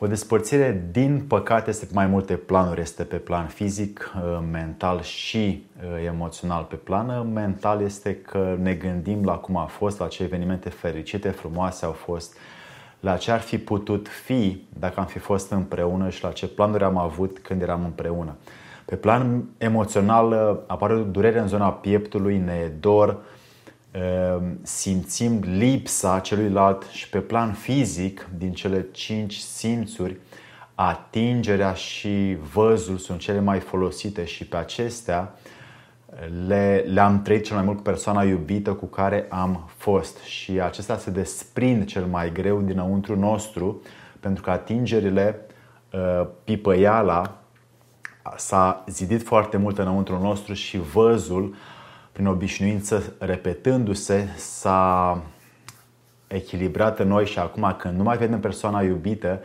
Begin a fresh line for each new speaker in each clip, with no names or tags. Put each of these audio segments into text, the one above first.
O despărțire, din păcate, este pe mai multe planuri. Este pe plan fizic, uh, mental și uh, emoțional. Pe plan uh, mental este că ne gândim la cum a fost, la ce evenimente fericite, frumoase au fost, la ce ar fi putut fi dacă am fi fost împreună și la ce planuri am avut când eram împreună. Pe plan emoțional apare o durere în zona pieptului, ne dor, Ehm, simțim lipsa celuilalt și pe plan fizic, din cele cinci simțuri, atingerea și văzul sunt cele mai folosite și pe acestea le, le-am trăit cel mai mult cu persoana iubită cu care am fost și acestea se desprind cel mai greu dinăuntru nostru pentru că atingerile, ă, pipăiala s-a zidit foarte mult înăuntru nostru și văzul prin obișnuință, repetându-se, s-a echilibrat în noi și acum când nu mai vedem persoana iubită,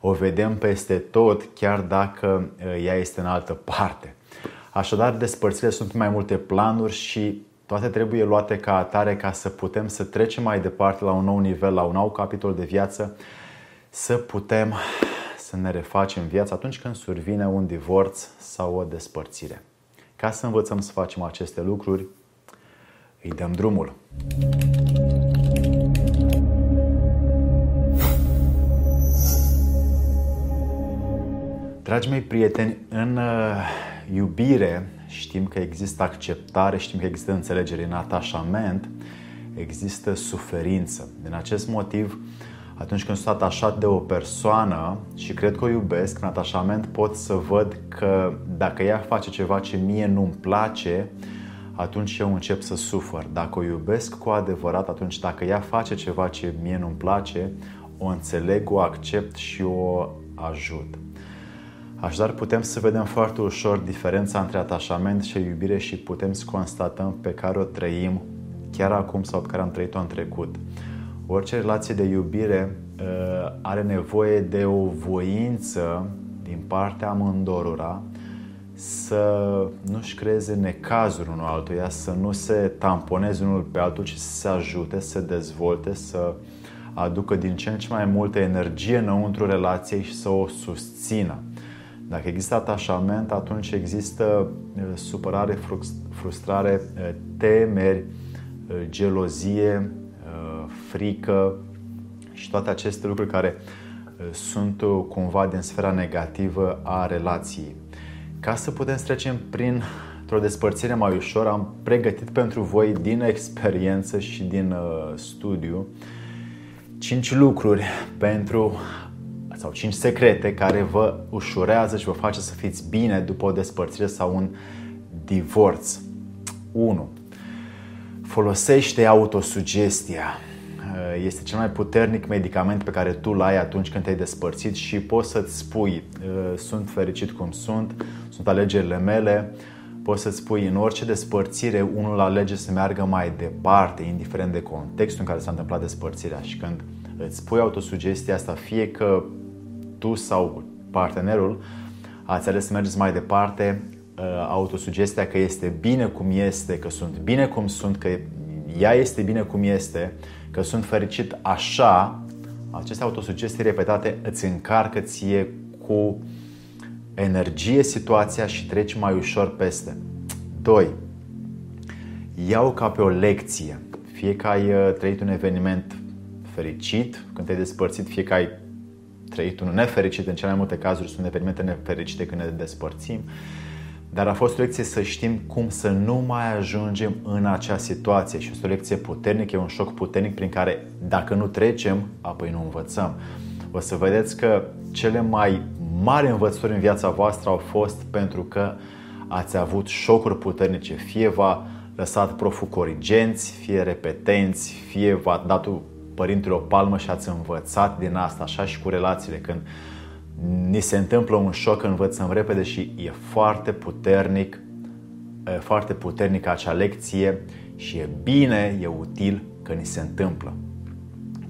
o vedem peste tot, chiar dacă uh, ea este în altă parte. Așadar, despărțirile sunt mai multe planuri și toate trebuie luate ca atare ca să putem să trecem mai departe la un nou nivel, la un nou capitol de viață, să putem să ne refacem viața atunci când survine un divorț sau o despărțire. Ca să învățăm să facem aceste lucruri, îi dăm drumul. Dragii mei prieteni, în uh, iubire știm că există acceptare, știm că există înțelegere. În atașament există suferință. Din acest motiv, atunci când sunt atașat de o persoană și cred că o iubesc, în atașament pot să văd că dacă ea face ceva ce mie nu-mi place, atunci eu încep să sufăr. Dacă o iubesc cu adevărat, atunci dacă ea face ceva ce mie nu-mi place, o înțeleg, o accept și o ajut. Așadar, putem să vedem foarte ușor diferența între atașament și iubire și putem să constatăm pe care o trăim chiar acum sau pe care am trăit-o în trecut. Orice relație de iubire uh, are nevoie de o voință din partea amândorura să nu-și creeze necazuri unul altuia, să nu se tamponeze unul pe altul, ci să se ajute, să se dezvolte, să aducă din ce în ce mai multă energie înăuntru relației și să o susțină. Dacă există atașament, atunci există supărare, frustrare, temeri, gelozie, frică și toate aceste lucruri care sunt cumva din sfera negativă a relației. Ca să putem să trecem prin o despărțire mai ușor, am pregătit pentru voi din experiență și din uh, studiu cinci lucruri pentru sau cinci secrete care vă ușurează și vă face să fiți bine după o despărțire sau un divorț. 1. Folosește autosugestia. Uh, este cel mai puternic medicament pe care tu îl ai atunci când te-ai despărțit și poți să-ți spui uh, sunt fericit cum sunt, sunt alegerile mele, poți să-ți spui în orice despărțire unul alege să meargă mai departe, indiferent de contextul în care s-a întâmplat despărțirea. Și când îți spui autosugestia asta, fie că tu sau partenerul ați ales să mergeți mai departe, uh, autosugestia că este bine cum este, că sunt bine cum sunt, că ea este bine cum este, că sunt fericit așa, aceste autosugestii repetate îți încarcă ție cu energie situația și treci mai ușor peste. 2. Iau ca pe o lecție. Fie că ai uh, trăit un eveniment fericit, când te-ai despărțit, fie că ai trăit unul nefericit, în cele mai multe cazuri sunt evenimente nefericite când ne despărțim, dar a fost o lecție să știm cum să nu mai ajungem în acea situație și este o lecție puternică, e un șoc puternic prin care dacă nu trecem, apoi nu învățăm. O să vedeți că cele mai mari învățători în viața voastră au fost pentru că ați avut șocuri puternice. Fie v-a lăsat proful corigenți, fie repetenți, fie v-a dat părintele o palmă și ați învățat din asta, așa și cu relațiile. Când ni se întâmplă un șoc, învățăm repede și e foarte puternic, e foarte puternică acea lecție și e bine, e util că ni se întâmplă.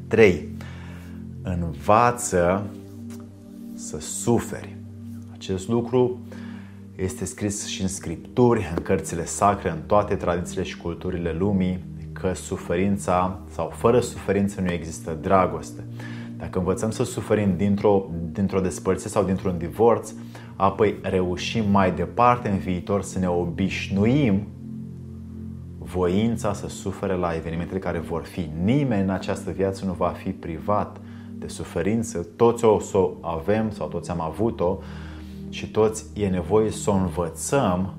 3. Învață să suferi. Acest lucru este scris și în scripturi, în cărțile sacre, în toate tradițiile și culturile lumii, că suferința sau fără suferință nu există dragoste. Dacă învățăm să suferim dintr-o, dintr-o despărțire sau dintr-un divorț, apoi reușim mai departe în viitor să ne obișnuim voința să sufere la evenimentele care vor fi. Nimeni în această viață nu va fi privat de suferință. Toți o să o avem sau toți am avut-o și toți e nevoie să o învățăm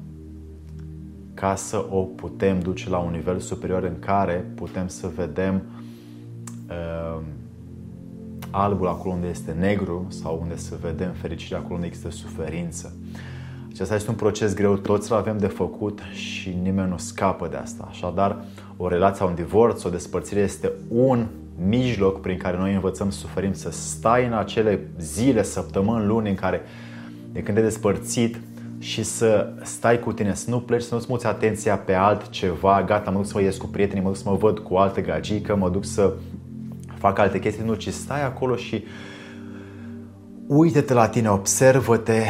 ca să o putem duce la un nivel superior în care putem să vedem uh, albul acolo unde este negru sau unde să vedem fericirea acolo unde există suferință. Acesta este un proces greu, toți îl avem de făcut și nimeni nu scapă de asta. Așadar, o relație sau un divorț, o despărțire este un mijloc prin care noi învățăm să suferim, să stai în acele zile, săptămâni, luni în care de când e despărțit și să stai cu tine, să nu pleci, să nu-ți muți atenția pe altceva, gata, mă duc să mă ies cu prietenii, mă duc să mă văd cu alte gagică, mă duc să fac alte chestii, nu, ci stai acolo și uite-te la tine, observă-te,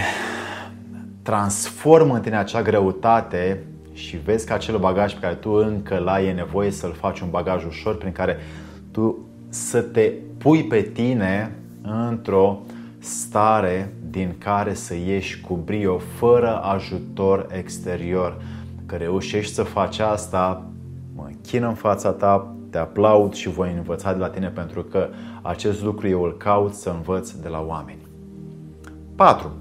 transformă în tine acea greutate și vezi că acel bagaj pe care tu încă l-ai e nevoie să-l faci un bagaj ușor prin care tu să te pui pe tine într-o stare din care să ieși cu brio, fără ajutor exterior. Că reușești să faci asta, mă închin în fața ta, te aplaud și voi învăța de la tine pentru că acest lucru eu îl caut să învăț de la oameni. 4.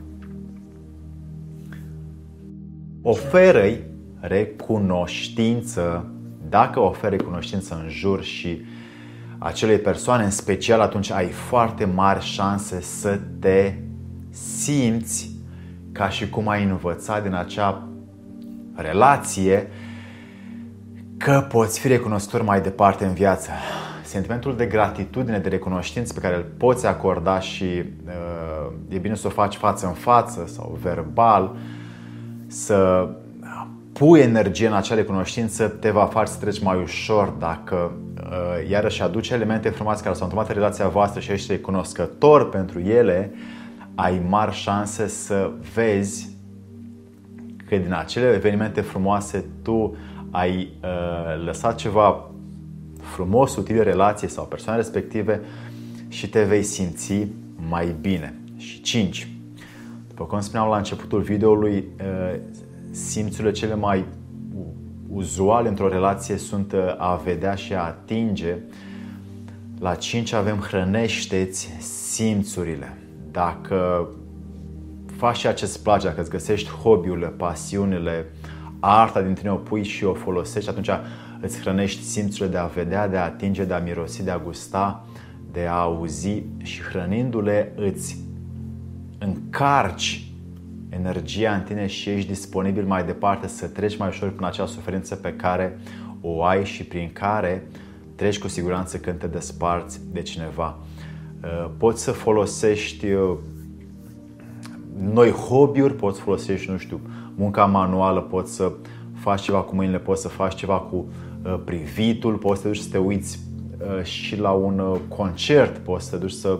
Oferă-i recunoștință dacă oferi recunoștință în jur și acelei persoane în special, atunci ai foarte mari șanse să te simți ca și cum ai învățat din acea relație că poți fi recunoscător mai departe în viață. Sentimentul de gratitudine, de recunoștință pe care îl poți acorda și uh, e bine să o faci față în față sau verbal, să pui energie în acea recunoștință, te va face să treci mai ușor dacă uh, iarăși aduce elemente frumoase care s-au întâmplat în relația voastră și ești recunoscător pentru ele, ai mari șanse să vezi că din acele evenimente frumoase tu ai uh, lăsat ceva frumos, util relație sau persoane respective și te vei simți mai bine. Și 5. După cum spuneam la începutul videoului, uh, simțurile cele mai uzuale într-o relație sunt uh, a vedea și a atinge. La 5 avem hrănește-ți simțurile. Dacă faci ceea ce îți place, dacă îți găsești hobby-urile, pasiunile, arta din tine o pui și o folosești, atunci îți hrănești simțurile de a vedea, de a atinge, de a mirosi, de a gusta, de a auzi și hrănindu-le îți încarci energia în tine și ești disponibil mai departe să treci mai ușor prin acea suferință pe care o ai și prin care treci cu siguranță când te desparți de cineva. Uh, poți să folosești uh, noi hobby-uri, poți folosești, nu știu, munca manuală, poți să faci ceva cu mâinile, poți să faci ceva cu uh, privitul, poți să te duci să te uiți și la un concert, poți să te duci să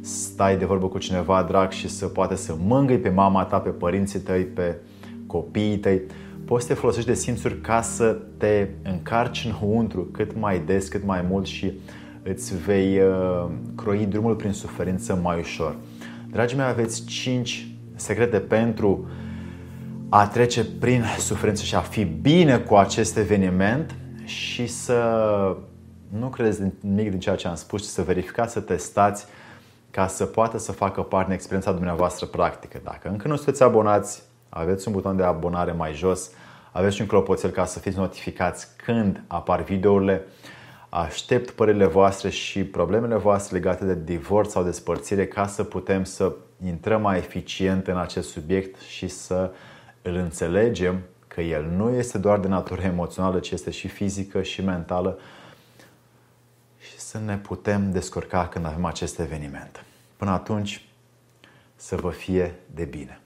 stai de vorbă cu cineva drag și să poate să mângâi pe mama ta, pe părinții tăi, pe copiii tăi. Poți să te folosești de simțuri ca să te încarci înăuntru cât mai des, cât mai mult și îți vei uh, croi drumul prin suferință mai ușor. Dragii mei, aveți 5 secrete pentru a trece prin suferință și a fi bine cu acest eveniment și să nu credeți nimic din ceea ce am spus, ci să verificați, să testați ca să poată să facă parte din experiența dumneavoastră practică. Dacă încă nu sunteți abonați, aveți un buton de abonare mai jos, aveți și un clopoțel ca să fiți notificați când apar videourile. Aștept părerile voastre și problemele voastre legate de divorț sau despărțire ca să putem să intrăm mai eficient în acest subiect și să îl înțelegem că el nu este doar de natură emoțională, ci este și fizică și mentală și să ne putem descurca când avem acest eveniment. Până atunci, să vă fie de bine.